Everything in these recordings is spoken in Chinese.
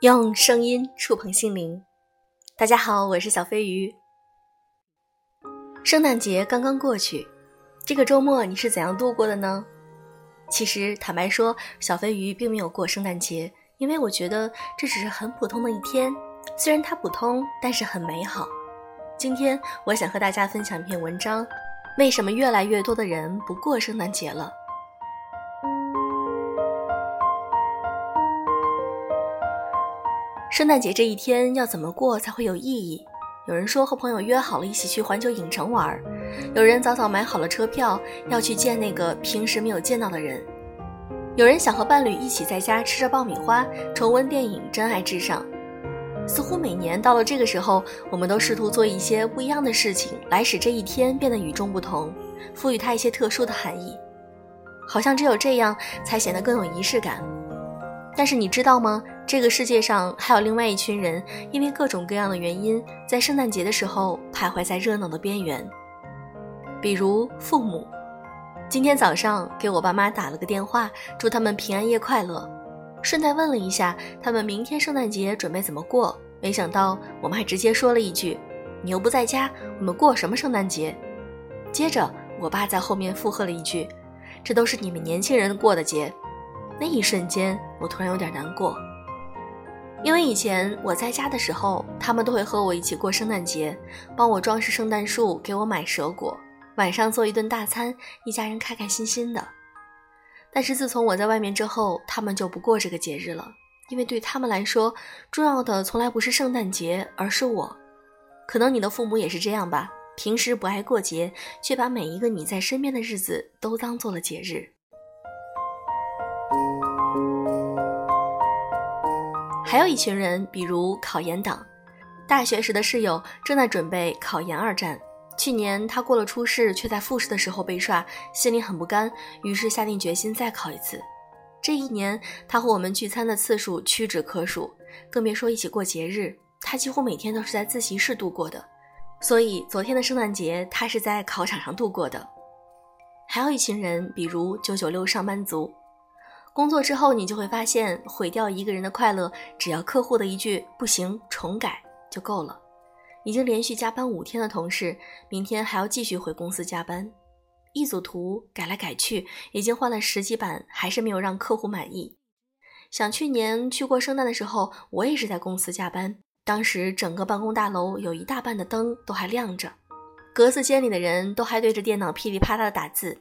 用声音触碰心灵。大家好，我是小飞鱼。圣诞节刚刚过去，这个周末你是怎样度过的呢？其实，坦白说，小飞鱼并没有过圣诞节，因为我觉得这只是很普通的一天。虽然它普通，但是很美好。今天，我想和大家分享一篇文章：为什么越来越多的人不过圣诞节了？圣诞节这一天要怎么过才会有意义？有人说和朋友约好了一起去环球影城玩，有人早早买好了车票要去见那个平时没有见到的人，有人想和伴侣一起在家吃着爆米花，重温电影《真爱至上》。似乎每年到了这个时候，我们都试图做一些不一样的事情，来使这一天变得与众不同，赋予它一些特殊的含义，好像只有这样才显得更有仪式感。但是你知道吗？这个世界上还有另外一群人，因为各种各样的原因，在圣诞节的时候徘徊在热闹的边缘。比如父母，今天早上给我爸妈打了个电话，祝他们平安夜快乐，顺带问了一下他们明天圣诞节准备怎么过。没想到我妈直接说了一句：“你又不在家，我们过什么圣诞节？”接着我爸在后面附和了一句：“这都是你们年轻人过的节。”那一瞬间，我突然有点难过。因为以前我在家的时候，他们都会和我一起过圣诞节，帮我装饰圣诞树，给我买蛇果，晚上做一顿大餐，一家人开开心心的。但是自从我在外面之后，他们就不过这个节日了，因为对他们来说，重要的从来不是圣诞节，而是我。可能你的父母也是这样吧，平时不爱过节，却把每一个你在身边的日子都当做了节日。还有一群人，比如考研党。大学时的室友正在准备考研二战，去年他过了初试，却在复试的时候被刷，心里很不甘，于是下定决心再考一次。这一年，他和我们聚餐的次数屈指可数，更别说一起过节日。他几乎每天都是在自习室度过的，所以昨天的圣诞节他是在考场上度过的。还有一群人，比如九九六上班族。工作之后，你就会发现，毁掉一个人的快乐，只要客户的一句“不行，重改”就够了。已经连续加班五天的同事，明天还要继续回公司加班。一组图改来改去，已经换了十几版，还是没有让客户满意。想去年去过圣诞的时候，我也是在公司加班，当时整个办公大楼有一大半的灯都还亮着，格子间里的人都还对着电脑噼里啪啦的打字。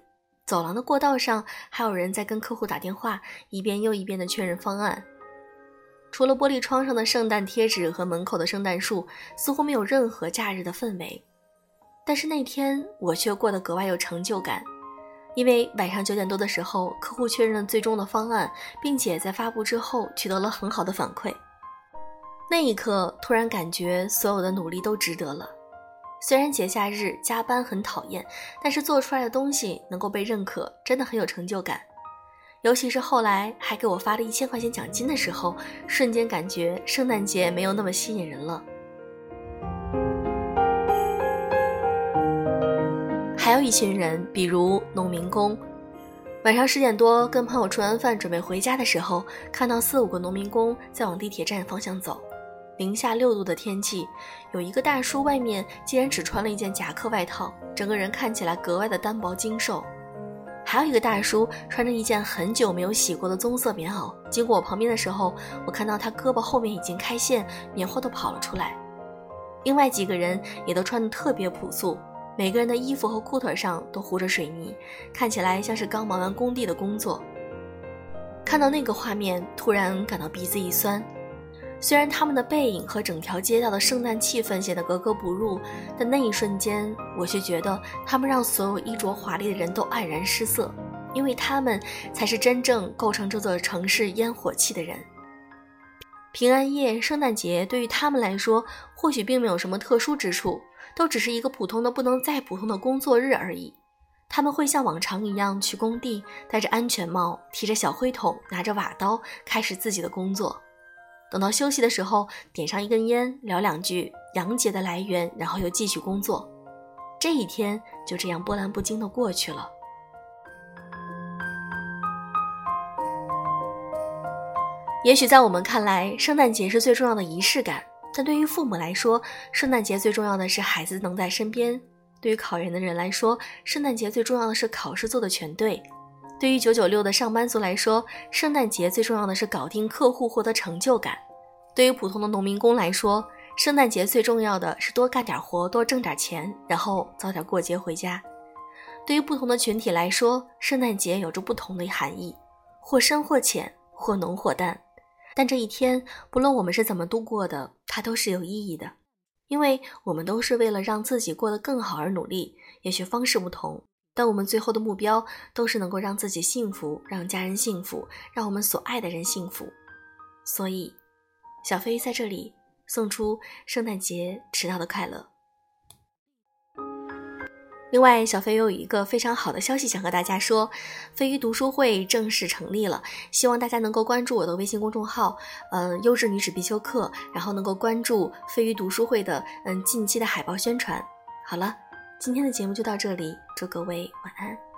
走廊的过道上，还有人在跟客户打电话，一遍又一遍的确认方案。除了玻璃窗上的圣诞贴纸和门口的圣诞树，似乎没有任何假日的氛围。但是那天我却过得格外有成就感，因为晚上九点多的时候，客户确认了最终的方案，并且在发布之后取得了很好的反馈。那一刻，突然感觉所有的努力都值得了。虽然节假日加班很讨厌，但是做出来的东西能够被认可，真的很有成就感。尤其是后来还给我发了一千块钱奖金的时候，瞬间感觉圣诞节没有那么吸引人了。还有一群人，比如农民工，晚上十点多跟朋友吃完饭准备回家的时候，看到四五个农民工在往地铁站方向走。零下六度的天气，有一个大叔外面竟然只穿了一件夹克外套，整个人看起来格外的单薄精瘦。还有一个大叔穿着一件很久没有洗过的棕色棉袄，经过我旁边的时候，我看到他胳膊后面已经开线，棉花都跑了出来。另外几个人也都穿得特别朴素，每个人的衣服和裤腿上都糊着水泥，看起来像是刚忙完工地的工作。看到那个画面，突然感到鼻子一酸。虽然他们的背影和整条街道的圣诞气氛显得格格不入，但那一瞬间，我却觉得他们让所有衣着华丽的人都黯然失色，因为他们才是真正构成这座城市烟火气的人。平安夜、圣诞节对于他们来说，或许并没有什么特殊之处，都只是一个普通的不能再普通的工作日而已。他们会像往常一样去工地，戴着安全帽，提着小灰桶，拿着瓦刀，开始自己的工作。等到休息的时候，点上一根烟，聊两句洋节的来源，然后又继续工作。这一天就这样波澜不惊的过去了。也许在我们看来，圣诞节是最重要的仪式感，但对于父母来说，圣诞节最重要的是孩子能在身边；对于考研的人来说，圣诞节最重要的是考试做的全对；对于九九六的上班族来说，圣诞节最重要的是搞定客户，获得成就感；对于普通的农民工来说，圣诞节最重要的是多干点活，多挣点钱，然后早点过节回家。对于不同的群体来说，圣诞节有着不同的含义，或深或浅，或浓或淡。但这一天，不论我们是怎么度过的，它都是有意义的，因为我们都是为了让自己过得更好而努力。也许方式不同，但我们最后的目标都是能够让自己幸福，让家人幸福，让我们所爱的人幸福。所以，小飞在这里送出圣诞节迟到的快乐。另外，小飞又有一个非常好的消息想和大家说，飞鱼读书会正式成立了，希望大家能够关注我的微信公众号，嗯，优质女子必修课，然后能够关注飞鱼读书会的嗯近期的海报宣传。好了，今天的节目就到这里，祝各位晚安。